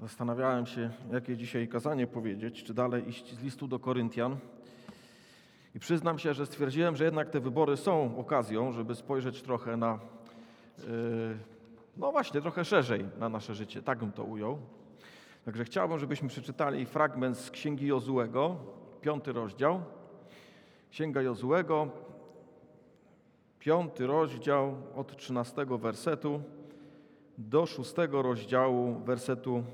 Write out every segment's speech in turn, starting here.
Zastanawiałem się, jakie dzisiaj kazanie powiedzieć, czy dalej iść z listu do Koryntian. I przyznam się, że stwierdziłem, że jednak te wybory są okazją, żeby spojrzeć trochę na, yy, no właśnie, trochę szerzej na nasze życie. Tak bym to ujął. Także chciałbym, żebyśmy przeczytali fragment z Księgi Jozułego, piąty rozdział. Księga Jozułego, piąty rozdział od 13 wersetu do szóstego rozdziału wersetu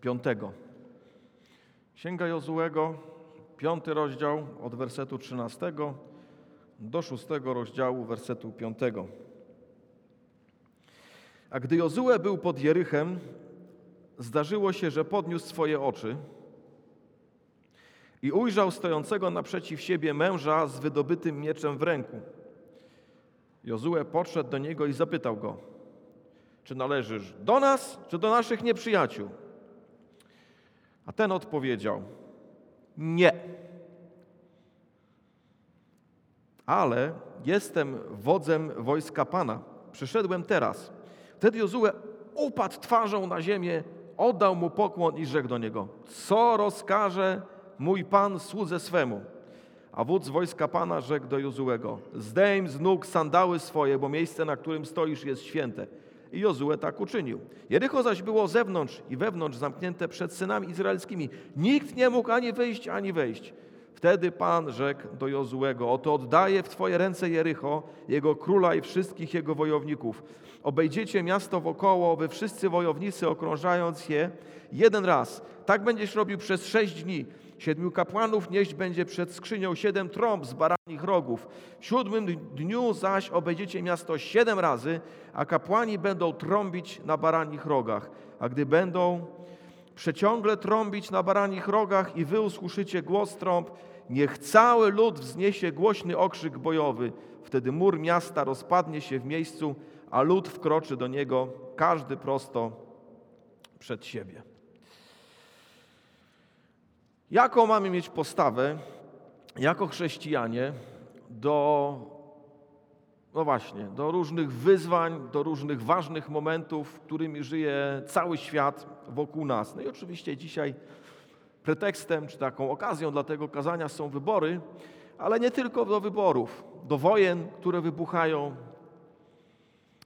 piątego. Księga Jozułego, piąty rozdział od wersetu 13 do szóstego rozdziału wersetu piątego. A gdy Jozue był pod Jerychem, zdarzyło się, że podniósł swoje oczy i ujrzał stojącego naprzeciw siebie męża z wydobytym mieczem w ręku. Jozue podszedł do niego i zapytał go, czy należysz do nas, czy do naszych nieprzyjaciół? A ten odpowiedział, nie. Ale jestem wodzem wojska Pana. Przyszedłem teraz. Wtedy Jozue upadł twarzą na ziemię, oddał mu pokłon i rzekł do niego, co rozkaże mój Pan słudze swemu? A wódz wojska Pana rzekł do Jozuego, zdejm z nóg sandały swoje, bo miejsce, na którym stoisz jest święte. I Jozue tak uczynił. Jericho zaś było zewnątrz i wewnątrz zamknięte przed synami izraelskimi. Nikt nie mógł ani wyjść, ani wejść. Wtedy Pan rzekł do Jozuego, oto oddaję w Twoje ręce Jericho, jego króla i wszystkich jego wojowników. Obejdziecie miasto wokoło, wy wszyscy wojownicy okrążając je jeden raz. Tak będziesz robił przez sześć dni. Siedmiu kapłanów nieść będzie przed skrzynią siedem trąb z baranich rogów. W siódmym dniu zaś obejdziecie miasto siedem razy, a kapłani będą trąbić na baranich rogach. A gdy będą przeciągle trąbić na baranich rogach i wy usłyszycie głos trąb, niech cały lud wzniesie głośny okrzyk bojowy. Wtedy mur miasta rozpadnie się w miejscu, a lud wkroczy do niego, każdy prosto przed siebie. Jaką mamy mieć postawę jako chrześcijanie do, no właśnie, do różnych wyzwań, do różnych ważnych momentów, którymi żyje cały świat wokół nas. No i oczywiście dzisiaj pretekstem czy taką okazją dla tego kazania są wybory, ale nie tylko do wyborów, do wojen, które wybuchają,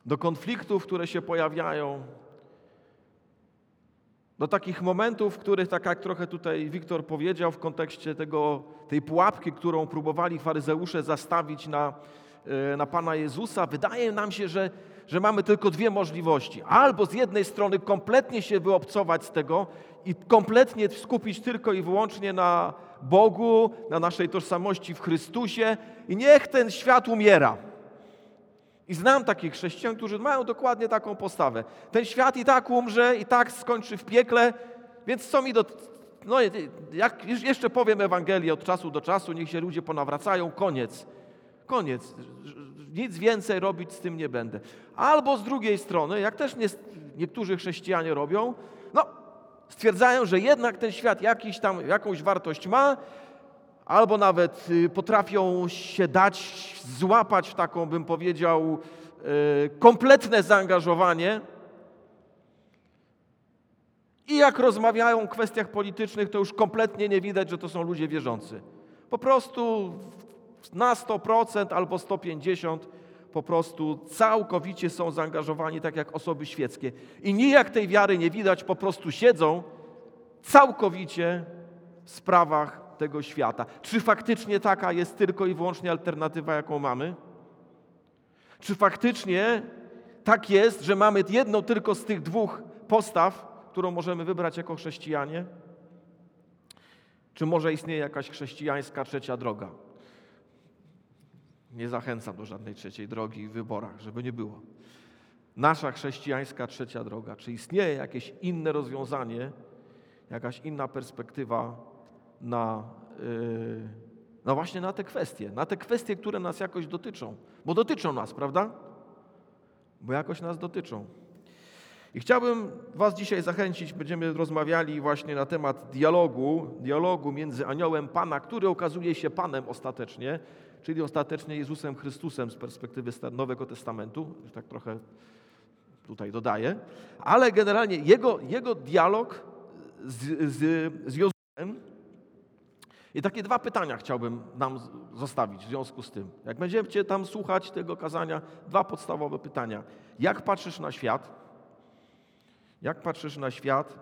do konfliktów, które się pojawiają, do takich momentów, w których, tak jak trochę tutaj Wiktor powiedział w kontekście tego, tej pułapki, którą próbowali faryzeusze zastawić na, e, na Pana Jezusa, wydaje nam się, że, że mamy tylko dwie możliwości. Albo z jednej strony kompletnie się wyobcować z tego i kompletnie skupić tylko i wyłącznie na Bogu, na naszej tożsamości w Chrystusie i niech ten świat umiera. I znam takich chrześcijan, którzy mają dokładnie taką postawę. Ten świat i tak umrze, i tak skończy w piekle, więc co mi do. No, jak jeszcze powiem Ewangelię od czasu do czasu, niech się ludzie ponawracają, koniec. Koniec. Nic więcej robić z tym nie będę. Albo z drugiej strony, jak też nie, niektórzy chrześcijanie robią, no, stwierdzają, że jednak ten świat jakiś tam, jakąś wartość ma, albo nawet y, potrafią się dać, złapać w taką, bym powiedział, y, kompletne zaangażowanie. I jak rozmawiają o kwestiach politycznych, to już kompletnie nie widać, że to są ludzie wierzący. Po prostu na 100% albo 150% po prostu całkowicie są zaangażowani, tak jak osoby świeckie. I nijak tej wiary nie widać, po prostu siedzą całkowicie w sprawach tego świata. Czy faktycznie taka jest tylko i wyłącznie alternatywa, jaką mamy? Czy faktycznie tak jest, że mamy jedną tylko z tych dwóch postaw, którą możemy wybrać jako chrześcijanie? Czy może istnieje jakaś chrześcijańska trzecia droga? Nie zachęcam do żadnej trzeciej drogi w wyborach, żeby nie było. Nasza chrześcijańska trzecia droga. Czy istnieje jakieś inne rozwiązanie, jakaś inna perspektywa na, yy, no właśnie na te kwestie, na te kwestie, które nas jakoś dotyczą, bo dotyczą nas, prawda? Bo jakoś nas dotyczą. I chciałbym Was dzisiaj zachęcić, będziemy rozmawiali właśnie na temat dialogu, dialogu między aniołem Pana, który okazuje się Panem ostatecznie, czyli ostatecznie Jezusem Chrystusem z perspektywy Nowego Testamentu, tak trochę tutaj dodaję, ale generalnie jego, jego dialog z, z, z i takie dwa pytania chciałbym nam zostawić w związku z tym. Jak będziecie tam słuchać tego kazania, dwa podstawowe pytania. Jak patrzysz na świat? Jak patrzysz na świat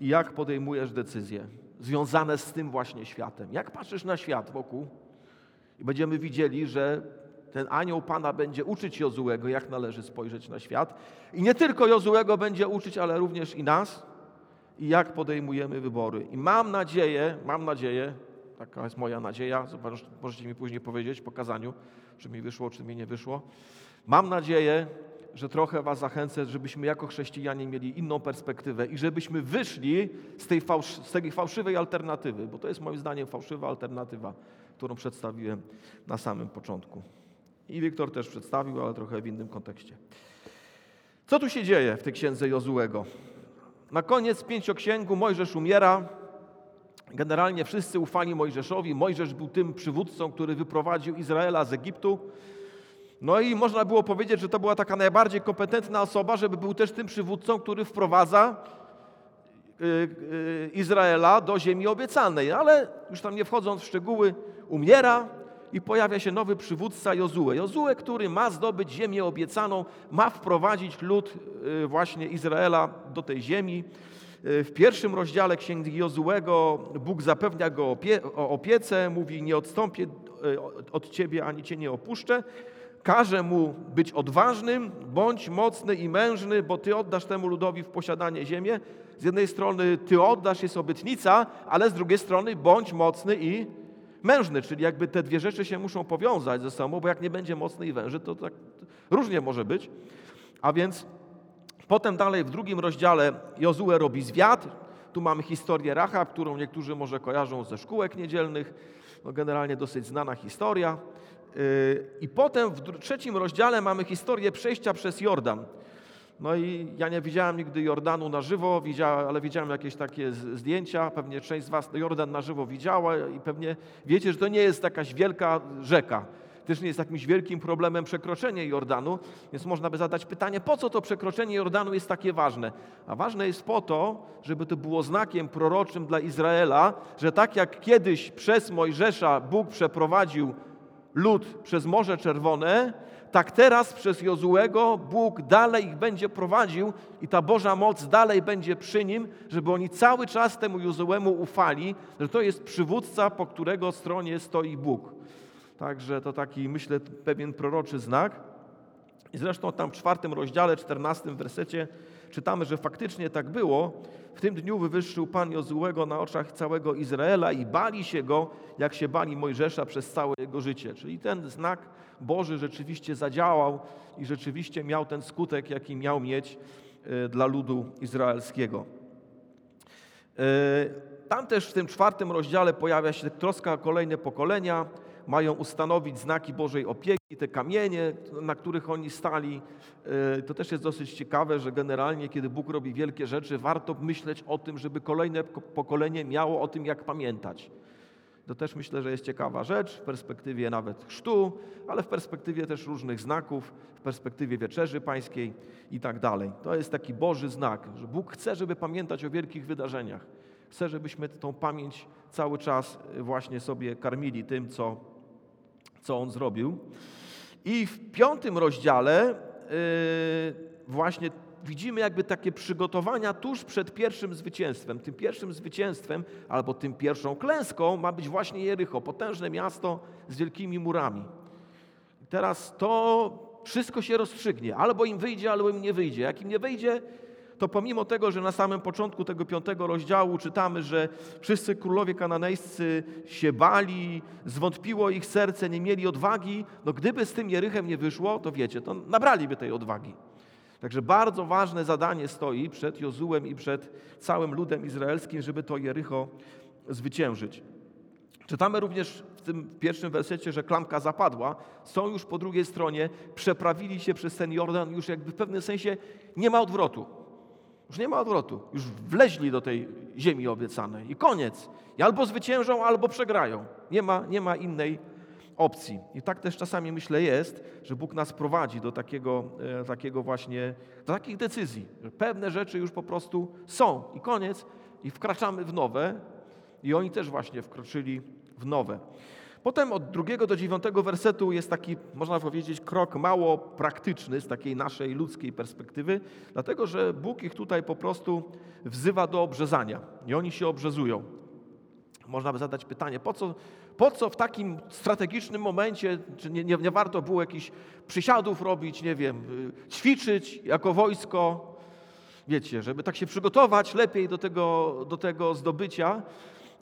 i jak podejmujesz decyzje związane z tym właśnie światem? Jak patrzysz na świat wokół? I będziemy widzieli, że ten anioł Pana będzie uczyć Jozułego, jak należy spojrzeć na świat. I nie tylko Jozułego będzie uczyć, ale również i nas, i jak podejmujemy wybory. I mam nadzieję, mam nadzieję, taka jest moja nadzieja, możecie mi później powiedzieć po kazaniu, czy mi wyszło, czy mi nie wyszło. Mam nadzieję, że trochę Was zachęcę, żebyśmy jako chrześcijanie mieli inną perspektywę i żebyśmy wyszli z tej, fałsz, z tej fałszywej alternatywy, bo to jest moim zdaniem fałszywa alternatywa, którą przedstawiłem na samym początku. I Wiktor też przedstawił, ale trochę w innym kontekście. Co tu się dzieje w tej księdze Jozułego? Na koniec pięcioksięgu Mojżesz umiera. Generalnie wszyscy ufali Mojżeszowi. Mojżesz był tym przywódcą, który wyprowadził Izraela z Egiptu. No i można było powiedzieć, że to była taka najbardziej kompetentna osoba, żeby był też tym przywódcą, który wprowadza y, y, Izraela do ziemi obiecanej. Ale już tam nie wchodząc w szczegóły, umiera i pojawia się nowy przywódca Jozue. Jozue, który ma zdobyć ziemię obiecaną, ma wprowadzić lud y, właśnie Izraela do tej ziemi. W pierwszym rozdziale Księgi Jozuego Bóg zapewnia go opie o opiece, mówi nie odstąpię od Ciebie, ani Cię nie opuszczę każe mu być odważnym, bądź mocny i mężny, bo ty oddasz temu ludowi w posiadanie ziemię. Z jednej strony ty oddasz, jest obietnica, ale z drugiej strony bądź mocny i mężny, czyli jakby te dwie rzeczy się muszą powiązać ze sobą, bo jak nie będzie mocny i węży, to tak różnie może być. A więc potem dalej w drugim rozdziale Jozue robi zwiat. Tu mamy historię Racha, którą niektórzy może kojarzą ze szkółek niedzielnych. No generalnie dosyć znana historia. Yy, I potem w trzecim rozdziale mamy historię przejścia przez Jordan. No i ja nie widziałem nigdy Jordanu na żywo, ale widziałem jakieś takie zdjęcia. Pewnie część z Was Jordan na żywo widziała i pewnie wiecie, że to nie jest jakaś wielka rzeka. Też nie jest jakimś wielkim problemem przekroczenie Jordanu, więc można by zadać pytanie, po co to przekroczenie Jordanu jest takie ważne? A ważne jest po to, żeby to było znakiem proroczym dla Izraela, że tak jak kiedyś przez Mojżesza Bóg przeprowadził lud przez Morze Czerwone, tak teraz przez Jozułego Bóg dalej ich będzie prowadził i ta Boża moc dalej będzie przy nim, żeby oni cały czas temu Jozułemu ufali, że to jest przywódca, po którego stronie stoi Bóg. Także to taki, myślę, pewien proroczy znak. I zresztą tam w czwartym rozdziale, czternastym wersecie czytamy, że faktycznie tak było. W tym dniu wywyższył Pan Jozułego na oczach całego Izraela i bali się go, jak się bali Mojżesza przez całe jego życie. Czyli ten znak Boży rzeczywiście zadziałał i rzeczywiście miał ten skutek, jaki miał mieć e, dla ludu izraelskiego. E, tam też w tym czwartym rozdziale pojawia się troska o kolejne pokolenia, mają ustanowić znaki Bożej opieki, te kamienie, na których oni stali. E, to też jest dosyć ciekawe, że generalnie, kiedy Bóg robi wielkie rzeczy, warto myśleć o tym, żeby kolejne pokolenie miało o tym, jak pamiętać. To też myślę, że jest ciekawa rzecz w perspektywie nawet chrztu, ale w perspektywie też różnych znaków, w perspektywie wieczerzy pańskiej i tak dalej. To jest taki Boży znak, że Bóg chce, żeby pamiętać o wielkich wydarzeniach. Chce, żebyśmy tą pamięć cały czas właśnie sobie karmili tym, co co on zrobił. I w piątym rozdziale yy, właśnie widzimy jakby takie przygotowania tuż przed pierwszym zwycięstwem. Tym pierwszym zwycięstwem albo tym pierwszą klęską ma być właśnie Jericho, potężne miasto z wielkimi murami. Teraz to wszystko się rozstrzygnie. Albo im wyjdzie, albo im nie wyjdzie. Jak im nie wyjdzie, to pomimo tego, że na samym początku tego piątego rozdziału czytamy, że wszyscy królowie kananejscy się bali, zwątpiło ich serce, nie mieli odwagi, no gdyby z tym Jerychem nie wyszło, to wiecie, to nabraliby tej odwagi. Także bardzo ważne zadanie stoi przed Jozułem i przed całym ludem izraelskim, żeby to Jericho zwyciężyć. Czytamy również w tym pierwszym wersecie, że klamka zapadła, są już po drugiej stronie, przeprawili się przez ten Jordan, już jakby w pewnym sensie nie ma odwrotu. Już nie ma odwrotu. Już wleźli do tej ziemi obiecanej i koniec. I albo zwyciężą, albo przegrają. Nie ma, nie ma innej, opcji. I tak też czasami myślę jest, że Bóg nas prowadzi do takiego, e, takiego właśnie, do takich decyzji, że pewne rzeczy już po prostu są i koniec i wkraczamy w nowe i oni też właśnie wkroczyli w nowe. Potem od drugiego do dziewiątego wersetu jest taki, można powiedzieć, krok mało praktyczny z takiej naszej ludzkiej perspektywy, dlatego że Bóg ich tutaj po prostu wzywa do obrzezania i oni się obrzezują. Można by zadać pytanie, po co, po co w takim strategicznym momencie, czy nie, nie, nie warto było jakichś przysiadów robić, nie wiem, y, ćwiczyć jako wojsko, wiecie, żeby tak się przygotować lepiej do tego, do tego zdobycia.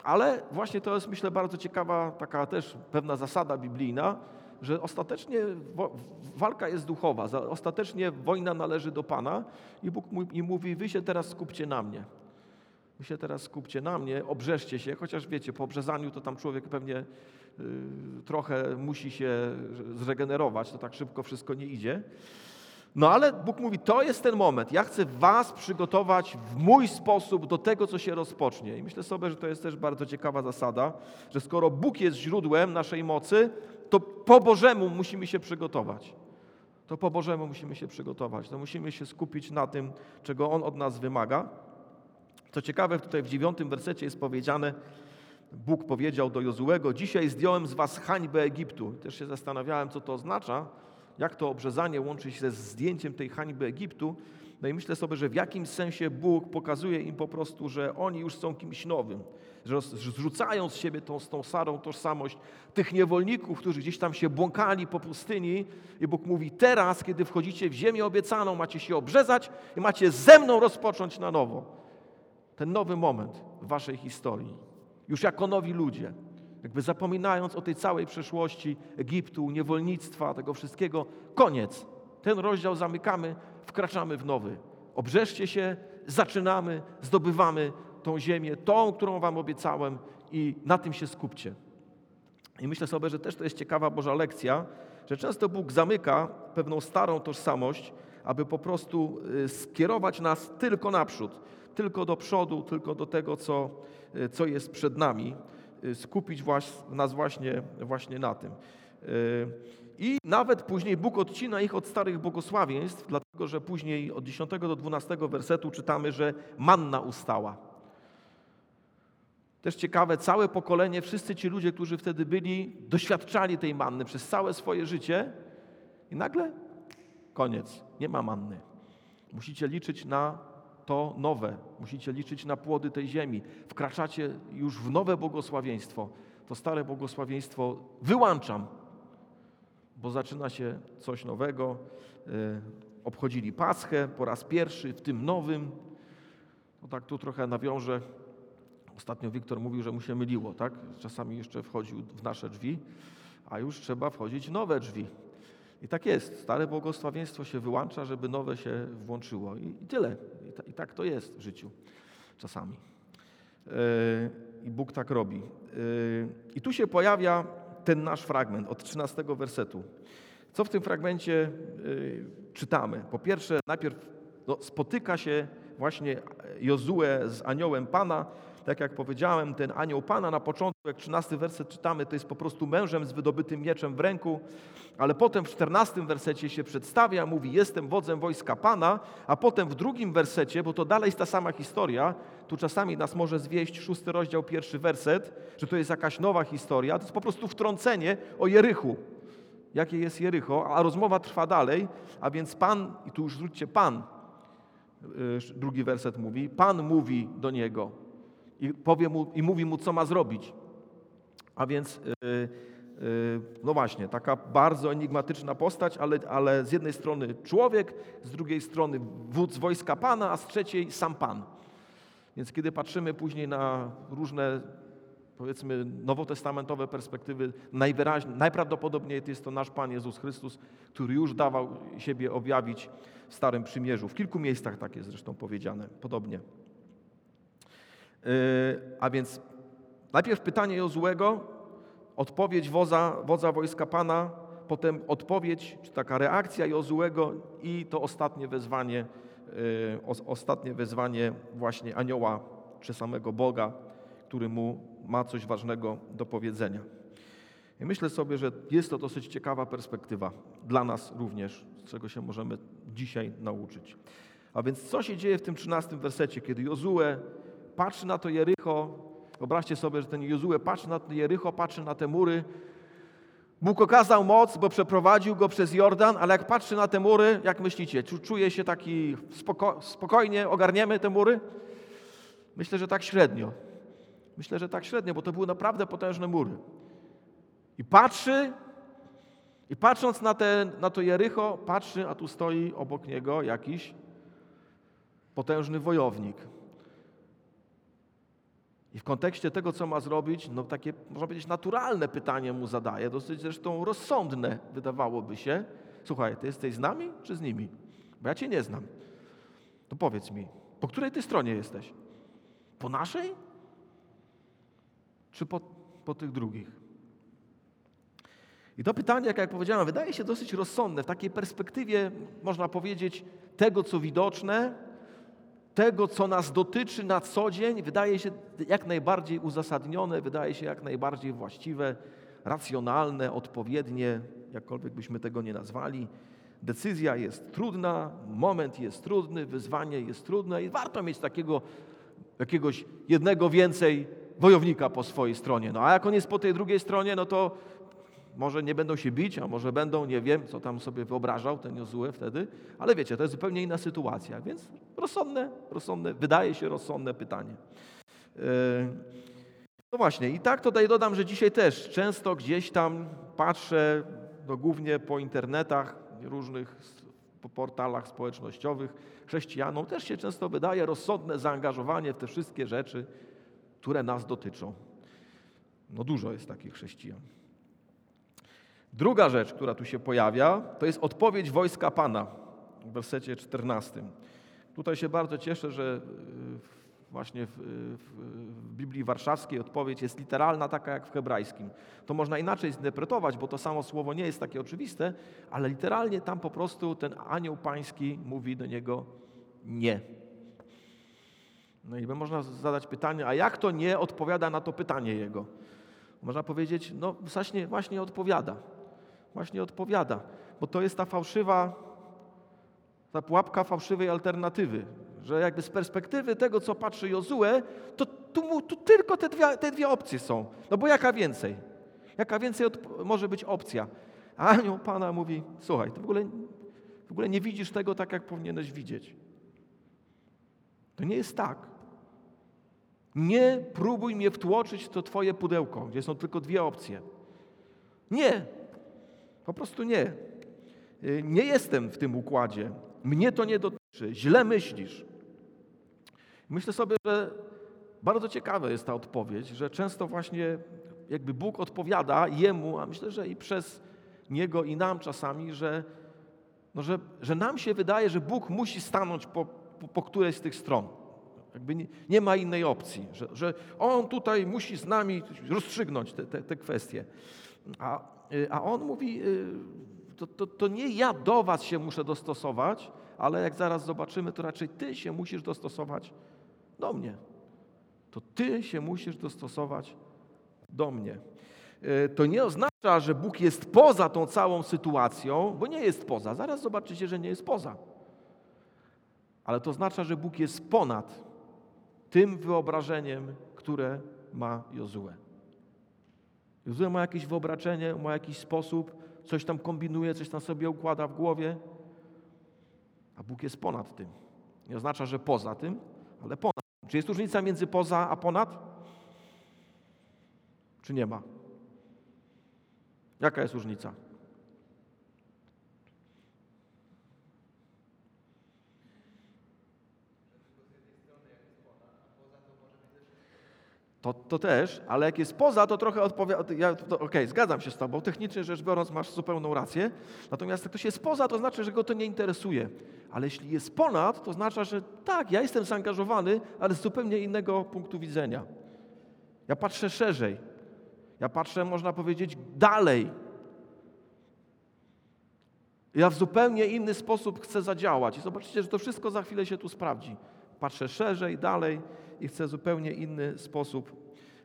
Ale właśnie to jest, myślę, bardzo ciekawa, taka też pewna zasada biblijna, że ostatecznie walka jest duchowa, ostatecznie wojna należy do Pana i Bóg mówi, wy się teraz skupcie na mnie. Wy się teraz skupcie na mnie, obrzeżcie się, chociaż wiecie, po obrzezaniu to tam człowiek pewnie y, trochę musi się zregenerować, to tak szybko wszystko nie idzie. No ale Bóg mówi, to jest ten moment. Ja chcę was przygotować w mój sposób do tego, co się rozpocznie. I myślę sobie, że to jest też bardzo ciekawa zasada, że skoro Bóg jest źródłem naszej mocy, to po Bożemu musimy się przygotować. To po Bożemu musimy się przygotować. To musimy się skupić na tym, czego On od nas wymaga. Co ciekawe, tutaj w dziewiątym wersecie jest powiedziane, Bóg powiedział do Jozułego, dzisiaj zdjąłem z was hańbę Egiptu. Też się zastanawiałem, co to oznacza, jak to obrzezanie łączy się ze zdjęciem tej hańby Egiptu. No i myślę sobie, że w jakimś sensie Bóg pokazuje im po prostu, że oni już są kimś nowym, że zrzucają z siebie tą, tą starą tożsamość tych niewolników, którzy gdzieś tam się błąkali po pustyni i Bóg mówi, teraz, kiedy wchodzicie w ziemię obiecaną, macie się obrzezać i macie ze mną rozpocząć na nowo. Ten nowy moment w waszej historii. Już jako nowi ludzie jakby zapominając o tej całej przeszłości Egiptu, niewolnictwa, tego wszystkiego. Koniec. Ten rozdział zamykamy, wkraczamy w nowy. Obrzeżcie się, zaczynamy, zdobywamy tą ziemię, tą, którą wam obiecałem i na tym się skupcie. I myślę sobie, że też to jest ciekawa Boża lekcja, że często Bóg zamyka pewną starą tożsamość, aby po prostu y, skierować nas tylko naprzód, tylko do przodu, tylko do tego, co, y, co jest przed nami. Y, skupić nas właśnie, właśnie na tym. Y, I nawet później Bóg odcina ich od starych błogosławieństw, dlatego że później od 10 do 12 wersetu czytamy, że manna ustała. Też ciekawe, całe pokolenie, wszyscy ci ludzie, którzy wtedy byli, doświadczali tej manny przez całe swoje życie i nagle koniec, nie ma manny. Musicie liczyć na to nowe. Musicie liczyć na płody tej ziemi. Wkraczacie już w nowe błogosławieństwo. To stare błogosławieństwo wyłączam, bo zaczyna się coś nowego. E, obchodzili Paschę po raz pierwszy w tym nowym. No tak tu trochę nawiążę. Ostatnio Wiktor mówił, że mu się myliło, tak? Czasami jeszcze wchodził w nasze drzwi, a już trzeba wchodzić w nowe drzwi. I tak jest. Stare błogosławieństwo się wyłącza, żeby nowe się włączyło. I, tyle. I, ta, I, tak to jest w życiu czasami. Yy, I Bóg tak robi. Yy, I tu się pojawia ten nasz fragment od 13 wersetu. Co w tym fragmencie yy, czytamy? Po pierwsze, najpierw no, spotyka się właśnie Jozue z aniołem Pana, tak jak powiedziałem, ten anioł Pana na początku, jak 13 werset czytamy, to jest po prostu mężem z wydobytym mieczem w ręku, ale potem w 14 wersecie się przedstawia, mówi, jestem wodzem wojska Pana, a potem w drugim wersecie, bo to dalej jest ta sama historia, tu czasami nas może zwieść szósty rozdział, pierwszy werset, że to jest jakaś nowa historia, to jest po prostu wtrącenie o Jerychu. Jakie jest Jericho, a rozmowa trwa dalej, a więc Pan, i tu już zwróćcie Pan, y, drugi werset mówi, Pan mówi do niego, i, powie mu, i mówi mu, co ma zrobić. A więc, yy, yy, no właśnie, taka bardzo enigmatyczna postać, ale, ale z jednej strony człowiek, z drugiej strony wódz wojska Pana, a z trzeciej sam Pan. Więc kiedy patrzymy później na różne, powiedzmy, nowotestamentowe perspektywy, najwyraźniej, najprawdopodobniej jest to nasz Pan Jezus Chrystus, który już dawał siebie objawić w Starym Przymierzu. W kilku miejscach tak jest zresztą powiedziane, podobnie. Yy, a więc najpierw pytanie Jozłego, odpowiedź wodza, wodza wojska Pana, potem odpowiedź, czy taka reakcja Jozłego i to ostatnie wezwanie, yy, ostatnie wezwanie właśnie anioła czy samego Boga, który mu ma coś ważnego do powiedzenia. I myślę sobie, że jest to dosyć ciekawa perspektywa dla nas również, z czego się możemy dzisiaj nauczyć. A więc co się dzieje w tym 13 wersecie, kiedy Jozue patrzy na to Jericho, wyobraźcie sobie, że ten Jozue patrzy na to Jericho, patrzy na te mury, Bóg okazał moc, bo przeprowadził go przez Jordan, ale jak patrzy na te mury, jak myślicie, czuje się taki spoko spokojnie, ogarniemy te mury? Myślę, że tak średnio. Myślę, że tak średnio, bo to były naprawdę potężne mury. I patrzy, i patrząc na, te, na to Jericho, patrzy, a tu stoi obok niego jakiś potężny wojownik. I w kontekście tego, co ma zrobić, no takie, można powiedzieć, naturalne pytanie mu zadaje, dosyć zresztą rozsądne, wydawałoby się. Słuchaj, ty jesteś z nami czy z nimi? Bo ja cię nie znam. To powiedz mi, po której ty stronie jesteś? Po naszej? Czy po, po tych drugich? I to pytanie, jak, jak powiedziałem, wydaje się dosyć rozsądne w takiej perspektywie, można powiedzieć, tego, co widoczne, tego, co nas dotyczy na co dzień, wydaje się jak najbardziej uzasadnione, wydaje się jak najbardziej właściwe, racjonalne, odpowiednie, jakkolwiek byśmy tego nie nazwali. Decyzja jest trudna, moment jest trudny, wyzwanie jest trudne i warto mieć takiego jakiegoś jednego więcej wojownika po swojej stronie. No a jak on jest po tej drugiej stronie, no to może nie będą się bić, a może będą, nie wiem, co tam sobie wyobrażał ten Jozue wtedy, ale wiecie, to jest zupełnie inna sytuacja, więc rozsądne, rozsądne, wydaje się rozsądne pytanie. Yy, no właśnie, i tak tutaj dodam, że dzisiaj też często gdzieś tam patrzę, no głównie po internetach, różnych po portalach społecznościowych, chrześcijanom też się często wydaje rozsądne zaangażowanie w te wszystkie rzeczy, które nas dotyczą. No dużo jest takich chrześcijan. Druga rzecz, która tu się pojawia, to jest odpowiedź wojska Pana w wersecie 14. Tutaj się bardzo cieszę, że y, właśnie w, w, w, Biblii Warszawskiej odpowiedź jest literalna, taka jak w hebrajskim. To można inaczej zinterpretować, bo to samo słowo nie jest takie oczywiste, ale literalnie tam po prostu ten anioł pański mówi do niego nie. No i można zadać pytanie, a jak to nie odpowiada na to pytanie jego? Można powiedzieć, no właśnie, właśnie odpowiada właśnie odpowiada, bo to jest ta fałszywa, ta pułapka fałszywej alternatywy, że jakby z perspektywy tego, co patrzy Jozue, to tu, tu tylko te dwie, te dwie opcje są. No bo jaka więcej? Jaka więcej może być opcja? A anioł Pana mówi, słuchaj, ty w ogóle, w ogóle nie widzisz tego tak, jak powinieneś widzieć. To nie jest tak. Nie próbuj mnie wtłoczyć w to twoje pudełko, gdzie są tylko dwie opcje. Nie, po prostu nie. Y, nie jestem w tym układzie. Mnie to nie dotyczy. Źle myślisz. Myślę sobie, że bardzo ciekawa jest ta odpowiedź, że często właśnie jakby Bóg odpowiada jemu, a myślę, że i przez niego i nam czasami, że, no że, że nam się wydaje, że Bóg musi stanąć po, po, po którejś z tych stron. Jakby nie, nie, ma innej opcji, że, że On tutaj musi z nami rozstrzygnąć te, te, te kwestie. A, a on mówi, y, to, to, to nie ja do was się muszę dostosować, ale jak zaraz zobaczymy, to raczej ty się musisz dostosować do mnie. To ty się musisz dostosować do mnie. Y, to nie oznacza, że Bóg jest poza tą całą sytuacją, bo nie jest poza. Zaraz zobaczycie, że nie jest poza. Ale to oznacza, że Bóg jest ponad tym wyobrażeniem, które ma Jozue. Jozue ma jakieś wyobrażenie, ma jakiś sposób, coś tam kombinuje, coś tam sobie układa w głowie, a Bóg jest ponad tym. Nie oznacza, że poza tym, ale ponad. Czy jest różnica między poza a ponad? Czy nie ma? Jaka jest różnica? To, to też, ale jak jest poza, to trochę odpowiada. Ja, Okej, okay, zgadzam się z Tobą. Technicznie rzecz biorąc, masz zupełną rację. Natomiast jak ktoś jest poza, to znaczy, że go to nie interesuje. Ale jeśli jest ponad, to znaczy, że tak, ja jestem zaangażowany, ale z zupełnie innego punktu widzenia. Ja patrzę szerzej. Ja patrzę, można powiedzieć, dalej. Ja w zupełnie inny sposób chcę zadziałać. I zobaczycie, że to wszystko za chwilę się tu sprawdzi. Patrzę szerzej, dalej i chcę zupełnie inny sposób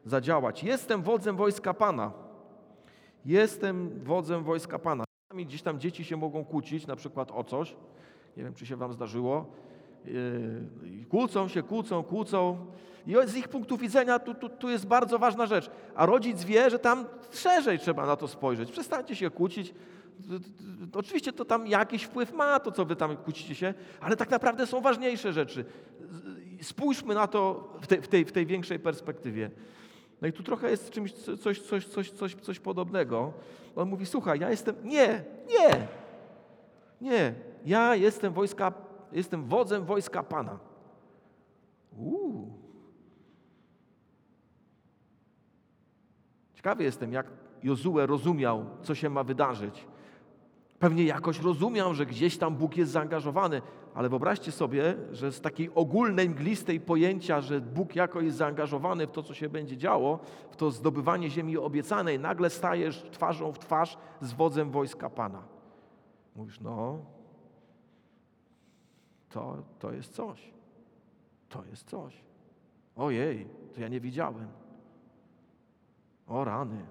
zadziałać. Jestem wodzem wojska Pana. Jestem wodzem wojska Pana. Gdzieś tam dzieci się mogą kłócić, na przykład o coś. Nie wiem, czy się wam zdarzyło. Yy, kłócą się, kłócą, kłócą. I z ich punktu widzenia tu, tu, tu jest bardzo ważna rzecz. A rodzic wie, że tam szerzej trzeba na to spojrzeć. Przestańcie się kłócić. Oczywiście to tam jakiś wpływ ma, to co wy tam kłócicie się, ale tak naprawdę są ważniejsze rzeczy. Spójrzmy na to w, te, w, tej, w tej większej perspektywie. No i tu trochę jest czymś, coś, coś, coś, coś, coś podobnego. On mówi, słuchaj, ja jestem, nie, nie, nie, ja jestem wojska, jestem wodzem wojska Pana. Uuu. Ciekawy jestem, jak Jozue rozumiał, co się ma wydarzyć. Pewnie jakoś rozumiał, że gdzieś tam Bóg jest zaangażowany, ale wyobraźcie sobie, że z takiej ogólnej, mglistej pojęcia, że Bóg jako jest zaangażowany w to, co się będzie działo, w to zdobywanie ziemi obiecanej, nagle stajesz twarzą w twarz z wodzem wojska Pana. Mówisz, no, to, to jest coś. To jest coś. Ojej, to ja nie widziałem. O rany.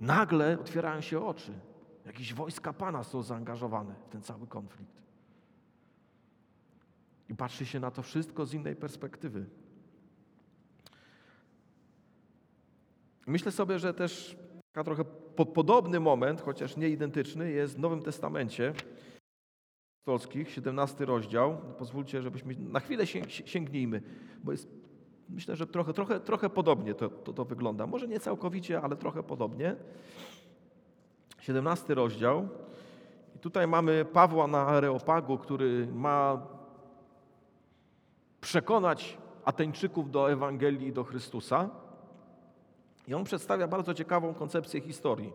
Nagle otwierają się oczy. Jakieś wojska Pana są zaangażowane w ten cały konflikt. I patrzy się na to wszystko z innej perspektywy. Myślę sobie, że też taka trochę podobny moment, chociaż nie identyczny, jest w Nowym Testamencie apostolskich, 17 rozdział. Pozwólcie, żebyśmy na chwilę sięgnijmy, bo jest, myślę, że trochę, trochę, trochę podobnie to, to, to wygląda. Może nie całkowicie, ale trochę podobnie. 17 rozdział. I tutaj mamy Pawła na Areopagu, który ma przekonać Ateńczyków do Ewangelii i do Chrystusa. I on przedstawia bardzo ciekawą koncepcję historii.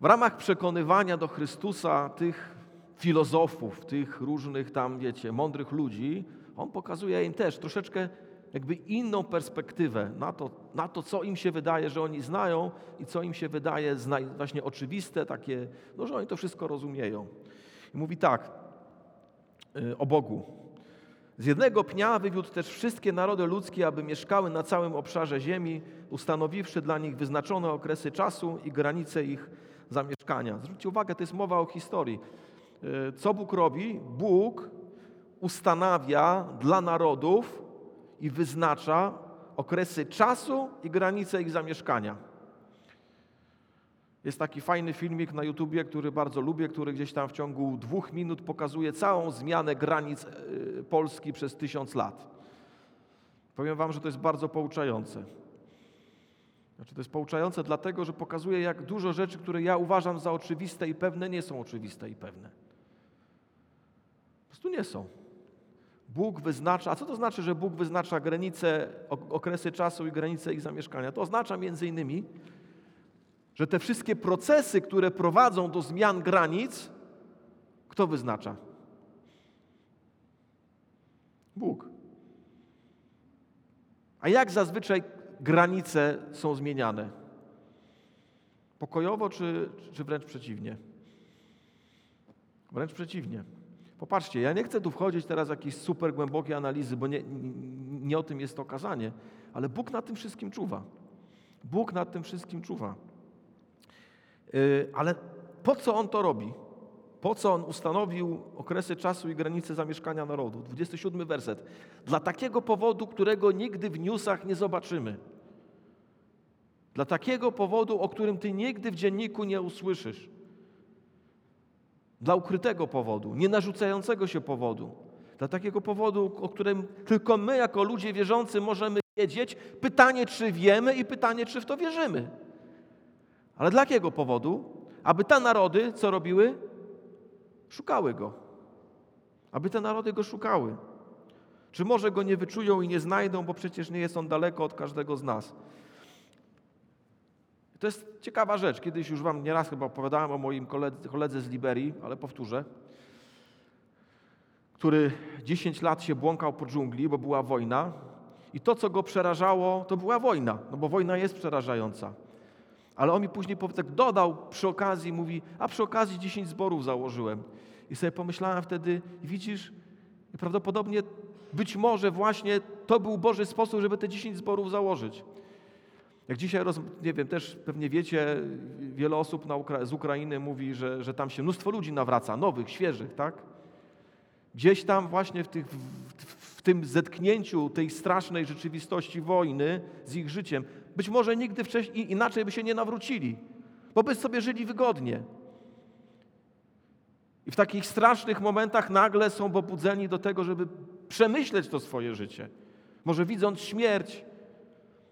W ramach przekonywania do Chrystusa tych filozofów, tych różnych tam, wiecie, mądrych ludzi, on pokazuje im też troszeczkę jakby inną perspektywę na to, na to, co im się wydaje, że oni znają i co im się wydaje właśnie oczywiste, takie, no, że oni to wszystko rozumieją. I mówi tak y, o Bogu. Z jednego pnia wywiódł też wszystkie narody ludzkie, aby mieszkały na całym obszarze ziemi, ustanowiwszy dla nich wyznaczone okresy czasu i granice ich zamieszkania. Zwróćcie uwagę, to jest mowa o historii. Y, co Bóg robi? Bóg ustanawia dla narodów i wyznacza okresy czasu i granice ich zamieszkania. Jest taki fajny filmik na YouTubie, który bardzo lubię, który gdzieś tam w ciągu dwóch minut pokazuje całą zmianę granic e, Polski przez tysiąc lat. Powiem Wam, że to jest bardzo pouczające. Znaczy, to jest pouczające dlatego, że pokazuje, jak dużo rzeczy, które ja uważam za oczywiste i pewne, nie są oczywiste i pewne. Po prostu nie są. Bóg wyznacza, a co to znaczy, że Bóg wyznacza granice, okresy czasu i granice ich zamieszkania? To oznacza między innymi, że te wszystkie procesy, które prowadzą do zmian granic, kto wyznacza? Bóg. A jak zazwyczaj granice są zmieniane? Pokojowo czy, czy wręcz przeciwnie? Wręcz przeciwnie. Popatrzcie, ja nie chcę tu wchodzić teraz w jakieś super głębokie analizy, bo nie, nie, o tym jest to kazanie, ale Bóg nad tym wszystkim czuwa. Bóg nad tym wszystkim czuwa. Yy, ale po co On to robi? Po co On ustanowił okresy czasu i granice zamieszkania narodu? 27 werset. Dla takiego powodu, którego nigdy w newsach nie zobaczymy. Dla takiego powodu, o którym Ty nigdy w dzienniku nie usłyszysz dla ukrytego powodu, nie narzucającego się powodu, dla takiego powodu, o którym tylko my, jako ludzie wierzący, możemy wiedzieć. Pytanie, czy wiemy, i pytanie, czy w to wierzymy. Ale dla jakiego powodu? Aby te narody, co robiły? Szukały go. Aby te narody go szukały. Czy może go nie wyczują i nie znajdą, bo przecież nie jest on daleko od każdego z nas. To jest ciekawa rzecz. Kiedyś już wam nieraz chyba opowiadałem o moim koledze, koledze z Liberii, ale powtórzę, który 10 lat się błąkał po dżungli, bo była wojna i to, co go przerażało, to była wojna, no bo wojna jest przerażająca. Ale on mi później tak dodał przy okazji, mówi, a przy okazji 10 zborów założyłem. I sobie pomyślałem wtedy, widzisz, prawdopodobnie być może właśnie to był Boży sposób, żeby te 10 zborów założyć. Jak dzisiaj, nie wiem, też pewnie wiecie, wiele osób Ukra z Ukrainy mówi, że, że tam się mnóstwo ludzi nawraca, nowych, świeżych, tak? Gdzieś tam właśnie w, tych, w, w tym zetknięciu tej strasznej rzeczywistości wojny z ich życiem, być może nigdy wcześniej inaczej by się nie nawrócili, bo by sobie żyli wygodnie. I w takich strasznych momentach nagle są pobudzeni do tego, żeby przemyśleć to swoje życie. Może widząc śmierć,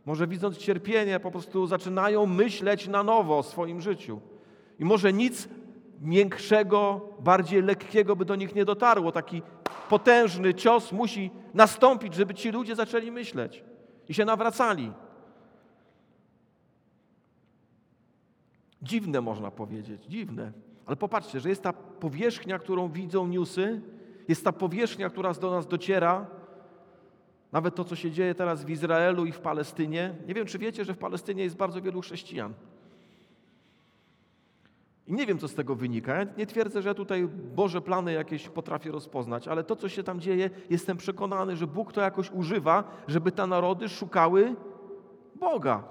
może widząc cierpienie, po prostu zaczynają myśleć na nowo o swoim życiu. I może nic miększego, bardziej lekkiego by do nich nie dotarło. Taki potężny cios musi nastąpić, żeby ci ludzie zaczęli myśleć i się nawracali. Dziwne można powiedzieć, dziwne. Ale popatrzcie, że jest ta powierzchnia, którą widzą newsy, jest ta powierzchnia, która do nas dociera, nawet to, co się dzieje teraz w Izraelu i w Palestynie. Nie wiem, czy wiecie, że w Palestynie jest bardzo wielu chrześcijan. I nie wiem, co z tego wynika. Ja nie twierdzę, że tutaj Boże plany jakieś potrafię rozpoznać, ale to, co się tam dzieje, jestem przekonany, że Bóg to jakoś używa, żeby te narody szukały Boga.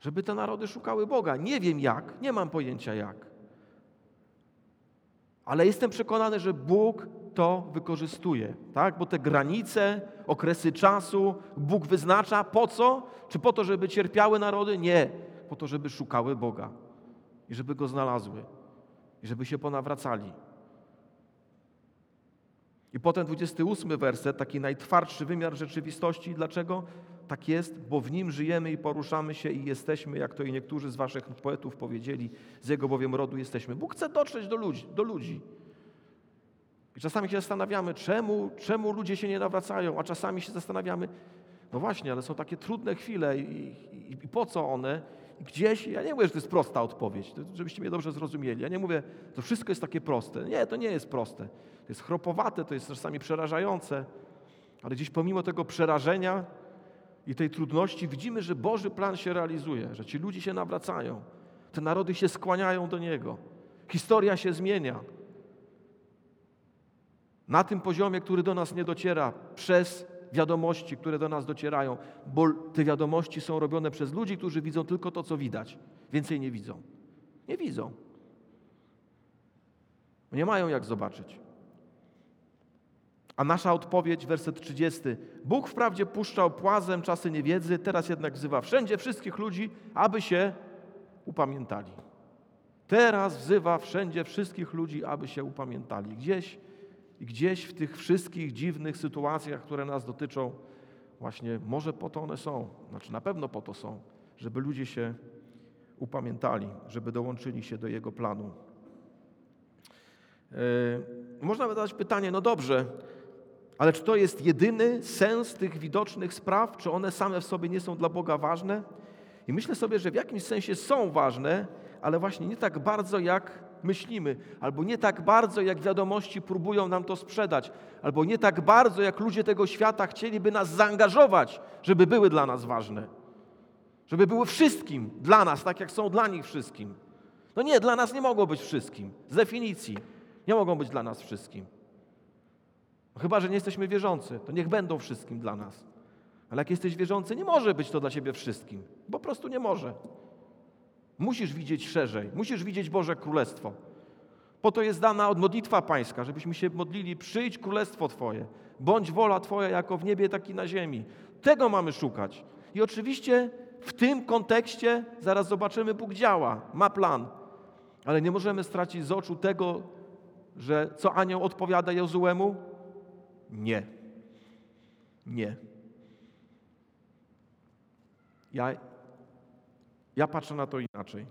Żeby te narody szukały Boga. Nie wiem jak, nie mam pojęcia jak. Ale jestem przekonany, że Bóg to wykorzystuje, tak? Bo te granice, okresy czasu Bóg wyznacza po co? Czy po to, żeby cierpiały narody? Nie, po to, żeby szukały Boga i żeby go znalazły i żeby się ponawracali. I potem 28 werset, taki najtwardszy wymiar rzeczywistości. Dlaczego? Tak jest, bo w nim żyjemy i poruszamy się i jesteśmy, jak to i niektórzy z waszych poetów powiedzieli, z jego bowiem rodu jesteśmy. Bóg chce dotrzeć do ludzi. Do ludzi. I czasami się zastanawiamy, czemu, czemu ludzie się nie nawracają, a czasami się zastanawiamy, no właśnie, ale są takie trudne chwile i, i, i po co one? I gdzieś, ja nie mówię, że to jest prosta odpowiedź, żebyście mnie dobrze zrozumieli. Ja nie mówię, to wszystko jest takie proste. Nie, to nie jest proste. To jest chropowate, to jest czasami przerażające, ale gdzieś pomimo tego przerażenia i tej trudności widzimy, że Boży plan się realizuje, że ci ludzie się nawracają, te narody się skłaniają do Niego, historia się zmienia. Na tym poziomie, który do nas nie dociera przez wiadomości, które do nas docierają, bo te wiadomości są robione przez ludzi, którzy widzą tylko to, co widać. Więcej nie widzą. Nie widzą. Nie mają jak zobaczyć. A nasza odpowiedź, werset 30. Bóg wprawdzie puszczał płazem czasy niewiedzy, teraz jednak wzywa wszędzie wszystkich ludzi, aby się upamiętali. Teraz wzywa wszędzie wszystkich ludzi, aby się upamiętali. Gdzieś i gdzieś w tych wszystkich dziwnych sytuacjach, które nas dotyczą, właśnie może po to one są, znaczy na pewno po to są, żeby ludzie się upamiętali, żeby dołączyli się do Jego planu. Yy, można zadać pytanie, no dobrze, ale czy to jest jedyny sens tych widocznych spraw? Czy one same w sobie nie są dla Boga ważne? I myślę sobie, że w jakimś sensie są ważne, ale właśnie nie tak bardzo, jak myślimy, albo nie tak bardzo, jak wiadomości próbują nam to sprzedać, albo nie tak bardzo, jak ludzie tego świata chcieliby nas zaangażować, żeby były dla nas ważne. Żeby były wszystkim dla nas, tak jak są dla nich wszystkim. No nie, dla nas nie mogą być wszystkim. Z definicji nie mogą być dla nas wszystkim. No chyba, że nie jesteśmy wierzący, to niech będą wszystkim dla nas. Ale jak jesteś wierzący, nie może być to dla ciebie wszystkim. Po prostu nie może. Musisz widzieć szerzej, musisz widzieć Boże Królestwo. Po to jest dana modlitwa Pańska, żebyśmy się modlili, przyjdź Królestwo Twoje, bądź wola Twoja jako w niebie, tak i na ziemi. Tego mamy szukać. I oczywiście w tym kontekście zaraz zobaczymy, Bóg działa, ma plan. Ale nie możemy stracić z oczu tego, że co anioł odpowiada Jozuemu? Nie. Nie. Ja ja patrzę na to inaczej.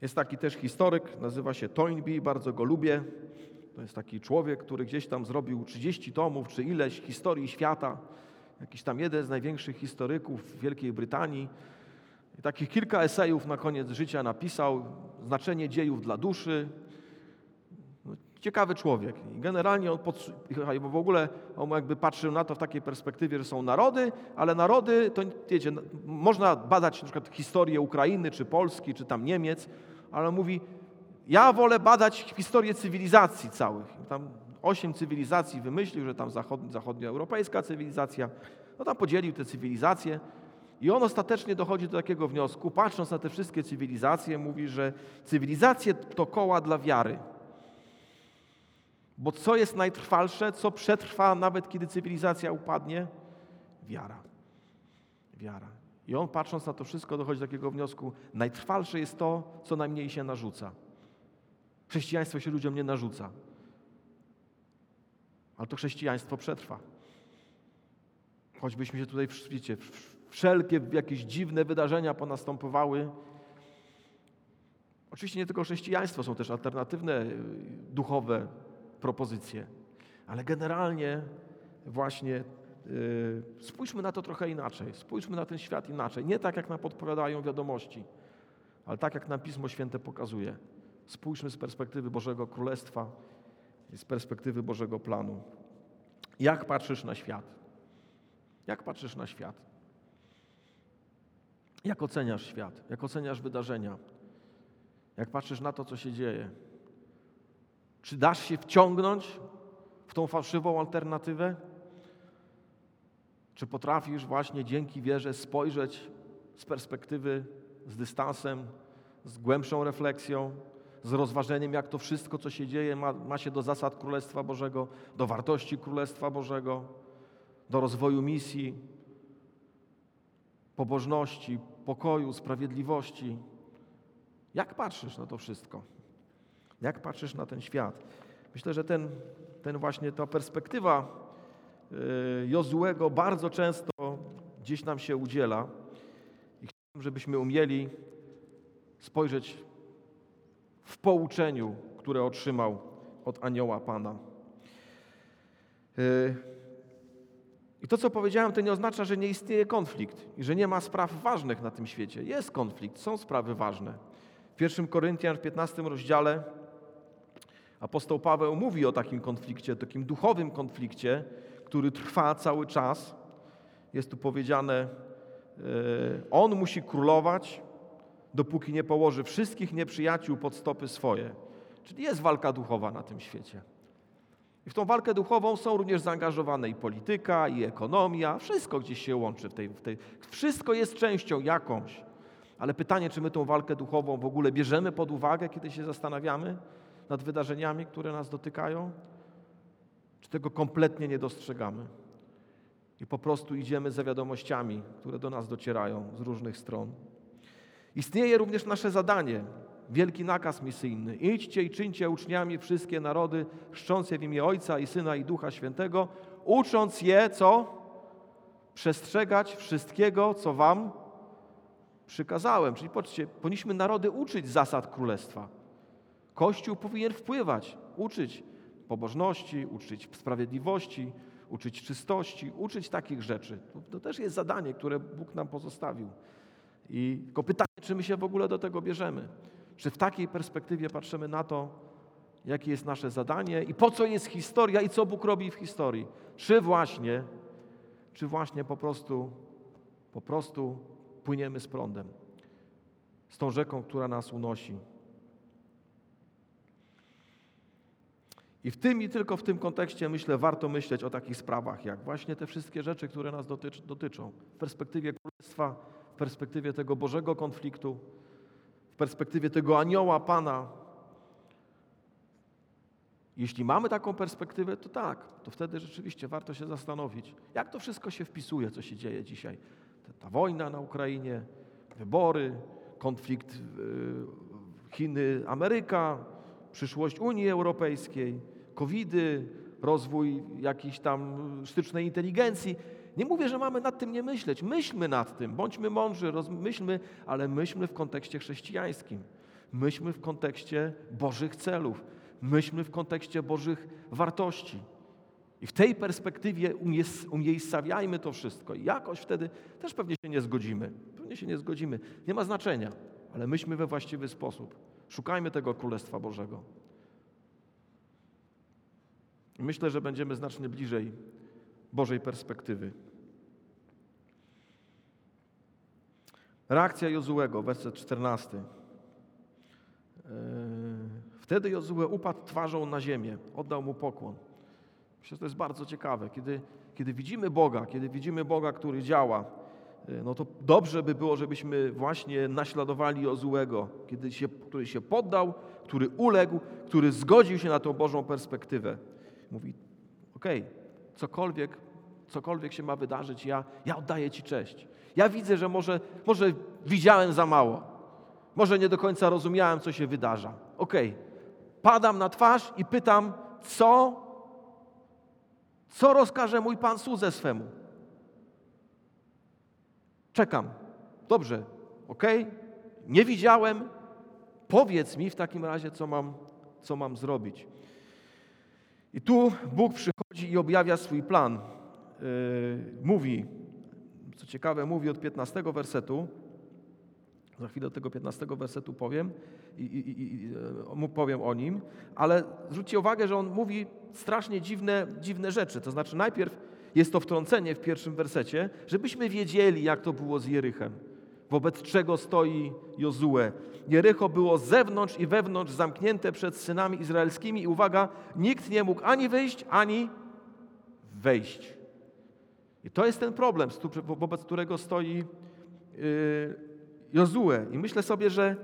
Jest taki też historyk, nazywa się Toynbee, bardzo go lubię. To jest taki człowiek, który gdzieś tam zrobił 30 tomów czy ileś historii świata. Jakiś tam jeden z największych historyków Wielkiej Brytanii. I takich kilka esejów na koniec życia napisał. Znaczenie dziejów dla duszy, Ciekawy człowiek. Generalnie on pod, bo w ogóle on jakby patrzył na to w takiej perspektywie, że są narody, ale narody, to wiecie, można badać na przykład historię Ukrainy, czy Polski, czy tam Niemiec, ale on mówi, ja wolę badać historię cywilizacji całych. Tam osiem cywilizacji wymyślił, że tam zachod, zachodnioeuropejska cywilizacja, no tam podzielił te cywilizacje i on ostatecznie dochodzi do takiego wniosku, patrząc na te wszystkie cywilizacje, mówi, że cywilizacje to koła dla wiary. Bo co jest najtrwalsze, co przetrwa nawet kiedy cywilizacja upadnie? Wiara. Wiara. I on patrząc na to wszystko dochodzi do takiego wniosku, najtrwalsze jest to, co najmniej się narzuca. Chrześcijaństwo się ludziom nie narzuca. Ale to chrześcijaństwo przetrwa. Choćbyśmy się tutaj, wiecie, wszelkie jakieś dziwne wydarzenia ponastępowały. Oczywiście nie tylko chrześcijaństwo, są też alternatywne y, duchowe propozycje, ale generalnie właśnie yy, spójrzmy na to trochę inaczej, spójrzmy na ten świat inaczej. Nie tak, jak nam podpowiadają wiadomości, ale tak, jak nam Pismo Święte pokazuje. Spójrzmy z perspektywy Bożego Królestwa i z perspektywy Bożego planu. Jak patrzysz na świat? Jak patrzysz na świat? Jak oceniasz świat? Jak oceniasz wydarzenia? Jak patrzysz na to, co się dzieje? Czy dasz się wciągnąć w tą fałszywą alternatywę? Czy potrafisz właśnie dzięki wierze spojrzeć z perspektywy, z dystansem, z głębszą refleksją, z rozważeniem, jak to wszystko, co się dzieje, ma, ma się do zasad Królestwa Bożego, do wartości Królestwa Bożego, do rozwoju misji, pobożności, pokoju, sprawiedliwości. Jak patrzysz na to wszystko? Jak patrzysz na ten świat? Myślę, że ten, ten właśnie ta perspektywa y, Jozułego bardzo często gdzieś nam się udziela i chciałbym, żebyśmy umieli spojrzeć w pouczeniu, które otrzymał od anioła Pana. Y, I to, co powiedziałem, to nie oznacza, że nie istnieje konflikt i że nie ma spraw ważnych na tym świecie. Jest konflikt, są sprawy ważne. W 1 Koryntian w 15 rozdziale apostoł Paweł mówi o takim konflikcie, takim duchowym konflikcie, który trwa cały czas. Jest tu powiedziane, y, on musi królować, dopóki nie położy wszystkich nieprzyjaciół pod stopy swoje. Czyli jest walka duchowa na tym świecie. I w tą walkę duchową są również zaangażowane i polityka, i ekonomia, wszystko gdzieś się łączy w tej, w tej. Wszystko jest częścią jakąś. Ale pytanie, czy my tą walkę duchową w ogóle bierzemy pod uwagę, kiedy się zastanawiamy nad wydarzeniami, które nas dotykają? Czy tego kompletnie nie dostrzegamy? I po prostu idziemy za wiadomościami, które do nas docierają z różnych stron. Istnieje również nasze zadanie, wielki nakaz misyjny. Idźcie i czyńcie uczniami wszystkie narody, chrzcząc je w imię Ojca i Syna i Ducha Świętego, ucząc je, co? Przestrzegać wszystkiego, co wam przykazałem. Czyli patrzcie, powinniśmy narody uczyć zasad królestwa. Kościół powinien wpływać, uczyć pobożności, uczyć sprawiedliwości, uczyć czystości, uczyć takich rzeczy. To, też jest zadanie, które Bóg nam pozostawił. I tylko pytanie, czy my się w ogóle do tego bierzemy? Czy w takiej perspektywie patrzymy na to, jakie jest nasze zadanie i po co jest historia i co Bóg robi w historii? Czy właśnie, czy właśnie po prostu, po prostu płyniemy z prądem, z tą rzeką, która nas unosi. I w tym i tylko w tym kontekście, myślę, warto myśleć o takich sprawach, jak właśnie te wszystkie rzeczy, które nas dotyczą. W perspektywie Królestwa perspektywie tego Bożego konfliktu, w perspektywie tego anioła Pana. Jeśli mamy taką perspektywę, to tak, to wtedy rzeczywiście warto się zastanowić, jak to wszystko się wpisuje, co się dzieje dzisiaj. Ta wojna na Ukrainie, wybory, konflikt Chiny, Ameryka, przyszłość Unii Europejskiej, covidy, rozwój jakiejś tam sztucznej inteligencji. Nie mówię, że mamy nad tym nie myśleć. Myślmy nad tym, bądźmy mądrzy, myślmy, ale myślmy w kontekście chrześcijańskim. Myślmy w kontekście Bożych celów. Myślmy w kontekście Bożych wartości. I w tej perspektywie umiejscawiajmy to wszystko. I jakoś wtedy też pewnie się nie zgodzimy. Pewnie się nie zgodzimy. Nie ma znaczenia, ale myślmy we właściwy sposób. Szukajmy tego Królestwa Bożego. Myślę, że będziemy znacznie bliżej Bożej perspektywy. Reakcja Jozułego, werset 14. E, wtedy Jozue upadł twarzą na ziemię, oddał mu pokłon. Myślę, że to jest bardzo ciekawe. Kiedy, kiedy widzimy Boga, kiedy widzimy Boga, który działa, no to dobrze by było, żebyśmy właśnie naśladowali Jozułego, kiedy się, który się poddał, który uległ, który zgodził się na tą Bożą perspektywę. Mówi, okej, okay, cokolwiek, cokolwiek się ma wydarzyć, ja, ja oddaję Ci cześć. Ja widzę, że może, może widziałem za mało. Może nie do końca rozumiałem, co się wydarza. Okej, okay. padam na twarz i pytam, co, co rozkaże mój Pan słudze swemu? Czekam. Dobrze, okay. nie widziałem. Powiedz mi w takim razie, co mam, co mam zrobić. I tu Bóg przychodzi i objawia swój plan. Yy, mówi, co ciekawe, mówi od 15 wersetu, za chwilę do tego 15 wersetu powiem i, i, i, i, powiem o nim, ale zwróćcie uwagę, że on mówi strasznie dziwne, dziwne rzeczy. To znaczy, najpierw jest to wtrącenie w pierwszym wersecie, żebyśmy wiedzieli, jak to było z Jerychem, wobec czego stoi Jozue. Jericho było zewnątrz i wewnątrz zamknięte przed synami izraelskimi i uwaga, nikt nie mógł ani wyjść, ani wejść. I to jest ten problem, wobec którego stoi yy, Jozue. I myślę sobie, że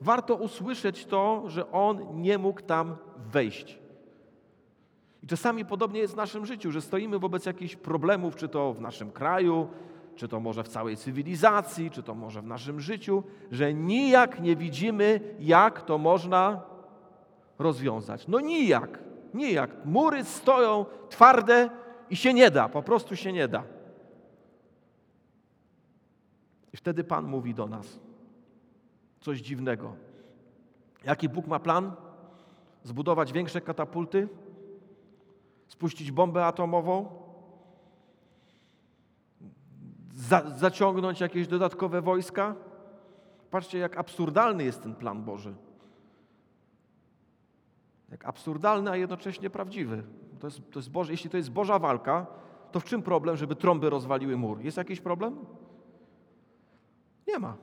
warto usłyszeć to, że on nie mógł tam wejść. I czasami podobnie jest w naszym życiu, że stoimy wobec jakichś problemów, czy to w naszym kraju, czy to może w całej cywilizacji, czy to może w naszym życiu, że nijak nie widzimy, jak to można rozwiązać. No nijak, nijak. Mury stoją twarde i się nie da, po prostu się nie da. I wtedy Pan mówi do nas coś dziwnego. Jaki Bóg ma plan? Zbudować większe katapulty? Spuścić bombę atomową? Za, zaciągnąć jakieś dodatkowe wojska? Patrzcie, jak absurdalny jest ten plan Boży. Jak absurdalny, a jednocześnie prawdziwy. To jest, to jest Boże, jeśli to jest Boża walka, to w czym problem, żeby trąby rozwaliły mur? Jest jakiś problem? Nie ma.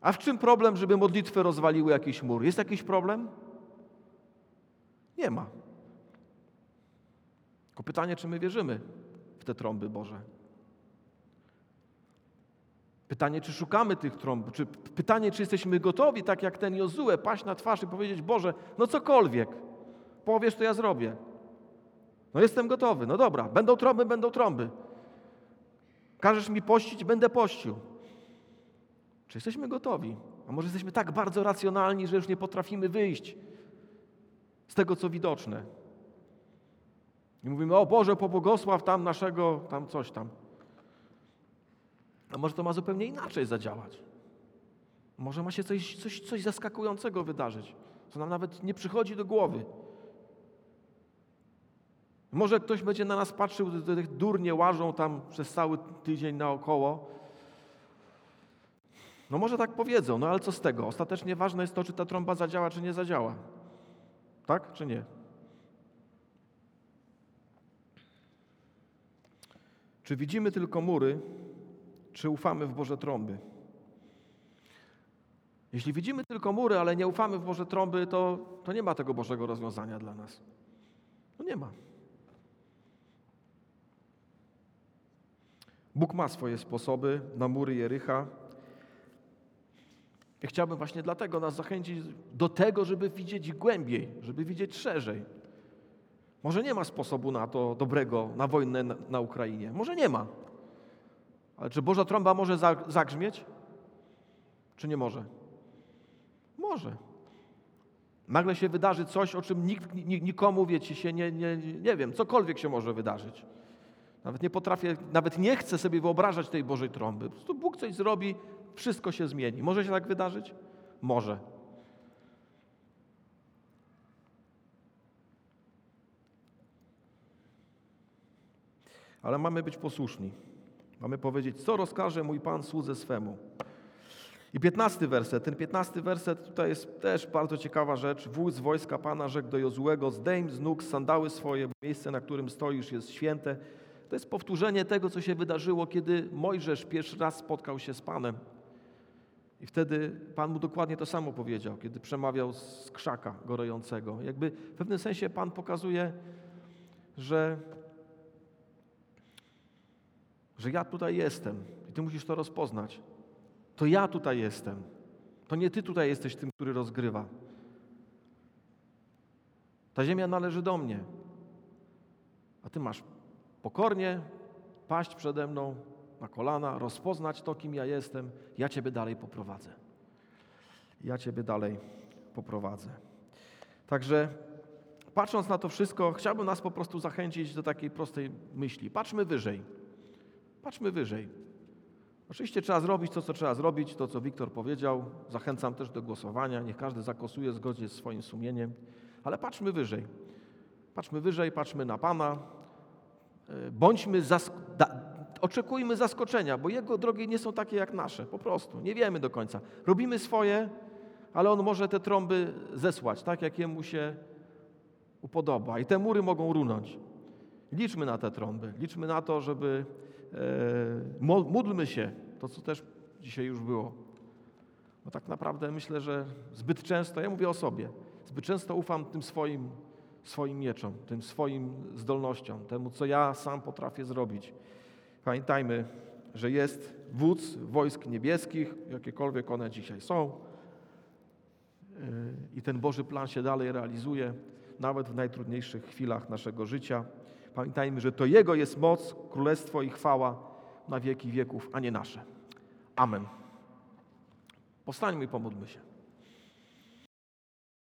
A w czym problem, żeby modlitwy rozwaliły jakiś mur? Jest jakiś problem? Nie ma. Tylko pytanie, czy my wierzymy w te trąby Boże? Pytanie, czy szukamy tych trąb? Czy, pytanie, czy jesteśmy gotowi, tak jak ten Jozue, paść na twarz i powiedzieć, Boże, no cokolwiek, powiesz, to ja zrobię. No jestem gotowy, no dobra, będą trąby, będą trąby. Każesz mi pościć, będę pościł. Czy jesteśmy gotowi? A może jesteśmy tak bardzo racjonalni, że już nie potrafimy wyjść z tego, co widoczne. I mówimy, o Boże, pobłogosław tam naszego, tam coś tam. A może to ma zupełnie inaczej zadziałać. Może ma się coś, coś, coś zaskakującego wydarzyć, co nam nawet nie przychodzi do głowy. Może ktoś będzie na nas patrzył, tych durnie łażą tam przez cały tydzień naokoło no może tak powiedzą, no ale co z tego? Ostatecznie ważne jest to, czy ta trąba zadziała, czy nie zadziała. Tak, czy nie? Czy widzimy tylko mury, czy ufamy w Boże trąby? Jeśli widzimy tylko mury, ale nie ufamy w Boże trąby, to, to nie ma tego Bożego rozwiązania dla nas. No nie ma. Bóg ma swoje sposoby na mury Jericha, ja chciałbym właśnie dlatego nas zachęcić do tego, żeby widzieć głębiej, żeby widzieć szerzej. Może nie ma sposobu na to dobrego, na wojnę na, Ukrainie. Może nie ma. Ale czy Boża trąba może zagrzmieć? Czy nie może? Może. Nagle się wydarzy coś, o czym nikt, nikomu, wiecie, się nie, nie, nie wiem, cokolwiek się może wydarzyć. Nawet nie potrafię, nawet nie chcę sobie wyobrażać tej Bożej trąby. Po prostu Bóg coś zrobi, wszystko się zmieni. Może się tak wydarzyć? Może. Ale mamy być posłuszni. Mamy powiedzieć, co rozkaże mój Pan słudze swemu. I piętnasty werset. Ten piętnasty werset tutaj jest też bardzo ciekawa rzecz. Wódz wojska Pana rzekł do Jozłego, zdejm z nóg sandały swoje, miejsce, na którym stoisz jest święte. To jest powtórzenie tego, co się wydarzyło, kiedy Mojżesz pierwszy raz spotkał się z Panem. I wtedy Pan mu dokładnie to samo powiedział, kiedy przemawiał z krzaka gorącego. Jakby w pewnym sensie Pan pokazuje, że, że ja tutaj jestem i Ty musisz to rozpoznać. To ja tutaj jestem. To nie Ty tutaj jesteś tym, który rozgrywa. Ta ziemia należy do mnie. A Ty masz pokornie paść przede mną na kolana, rozpoznać to, kim ja jestem. Ja Ciebie dalej poprowadzę. Ja Ciebie dalej poprowadzę. Także patrząc na to wszystko, chciałbym nas po prostu zachęcić do takiej prostej myśli. Patrzmy wyżej. Patrzmy wyżej. Oczywiście trzeba zrobić to, co trzeba zrobić, to, co Wiktor powiedział. Zachęcam też do głosowania. Niech każdy zagłosuje zgodnie z swoim sumieniem. Ale patrzmy wyżej. Patrzmy wyżej, patrzmy na Pana. E, bądźmy zask oczekujmy zaskoczenia, bo Jego drogi nie są takie jak nasze. Po prostu. Nie wiemy do końca. Robimy swoje, ale On może te trąby zesłać, tak jak Jemu się upodoba. I te mury mogą runąć. Liczmy na te trąby. Liczmy na to, żeby módlmy się, to co też dzisiaj już było. Bo tak naprawdę myślę, że zbyt często, ja mówię o sobie, zbyt często ufam tym swoim, swoim mieczom, tym swoim zdolnościom, temu, co ja sam potrafię zrobić. Pamiętajmy, że jest wódz wojsk niebieskich, jakiekolwiek one dzisiaj są, e, i ten Boży plan się dalej realizuje, nawet w najtrudniejszych chwilach naszego życia. Pamiętajmy, że to Jego jest moc, królestwo i chwała na wieki wieków, a nie nasze. Amen. Powstańmy i pomódlmy się.